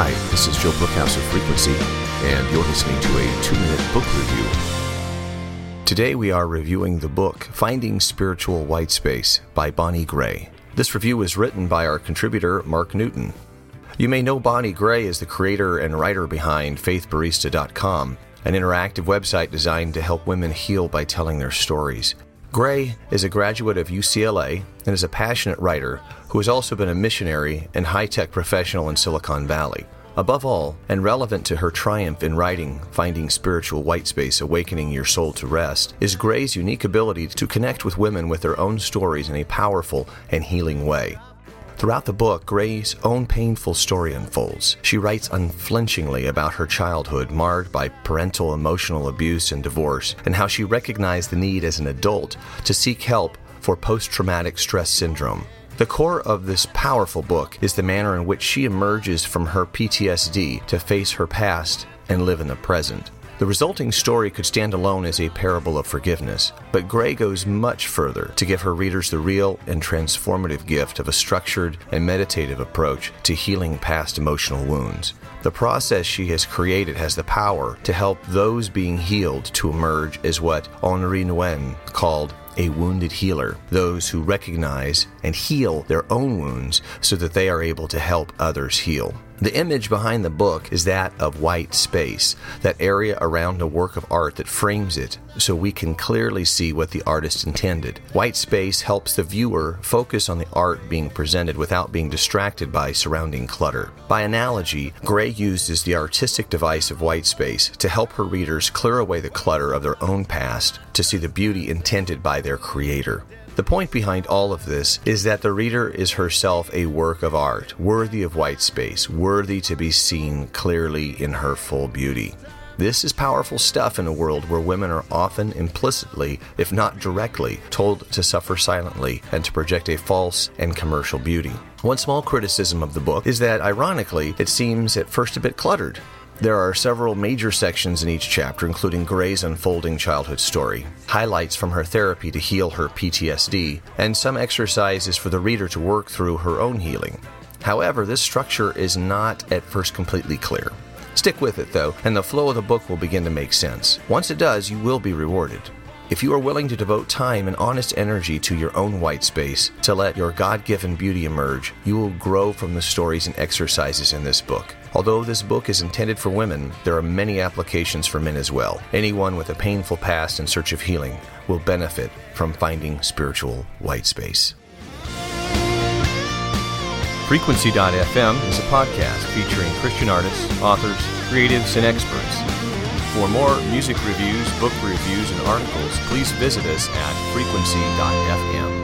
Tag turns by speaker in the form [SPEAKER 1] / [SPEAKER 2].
[SPEAKER 1] Hi, this is Joe Brookhouse of Frequency, and you're listening to a two minute book review. Today we are reviewing the book Finding Spiritual White Space by Bonnie Gray. This review is written by our contributor, Mark Newton. You may know Bonnie Gray as the creator and writer behind faithbarista.com, an interactive website designed to help women heal by telling their stories. Gray is a graduate of UCLA and is a passionate writer who has also been a missionary and high tech professional in Silicon Valley. Above all, and relevant to her triumph in writing Finding Spiritual White Space Awakening Your Soul to Rest, is Gray's unique ability to connect with women with their own stories in a powerful and healing way. Throughout the book, Gray's own painful story unfolds. She writes unflinchingly about her childhood marred by parental emotional abuse and divorce, and how she recognized the need as an adult to seek help for post traumatic stress syndrome. The core of this powerful book is the manner in which she emerges from her PTSD to face her past and live in the present. The resulting story could stand alone as a parable of forgiveness, but Gray goes much further to give her readers the real and transformative gift of a structured and meditative approach to healing past emotional wounds. The process she has created has the power to help those being healed to emerge as what Henri Nouwen called a wounded healer, those who recognize and heal their own wounds so that they are able to help others heal. The image behind the book is that of white space, that area around a work of art that frames it so we can clearly see what the artist intended. White space helps the viewer focus on the art being presented without being distracted by surrounding clutter. By analogy, Gray uses the artistic device of white space to help her readers clear away the clutter of their own past to see the beauty intended by their creator. The point behind all of this is that the reader is herself a work of art, worthy of white space, worthy to be seen clearly in her full beauty. This is powerful stuff in a world where women are often implicitly, if not directly, told to suffer silently and to project a false and commercial beauty. One small criticism of the book is that, ironically, it seems at first a bit cluttered. There are several major sections in each chapter, including Gray's unfolding childhood story, highlights from her therapy to heal her PTSD, and some exercises for the reader to work through her own healing. However, this structure is not at first completely clear. Stick with it, though, and the flow of the book will begin to make sense. Once it does, you will be rewarded. If you are willing to devote time and honest energy to your own white space to let your God given beauty emerge, you will grow from the stories and exercises in this book. Although this book is intended for women, there are many applications for men as well. Anyone with a painful past in search of healing will benefit from finding spiritual white space.
[SPEAKER 2] Frequency.fm is a podcast featuring Christian artists, authors, creatives, and experts. For more music reviews, book reviews, and articles, please visit us at frequency.fm.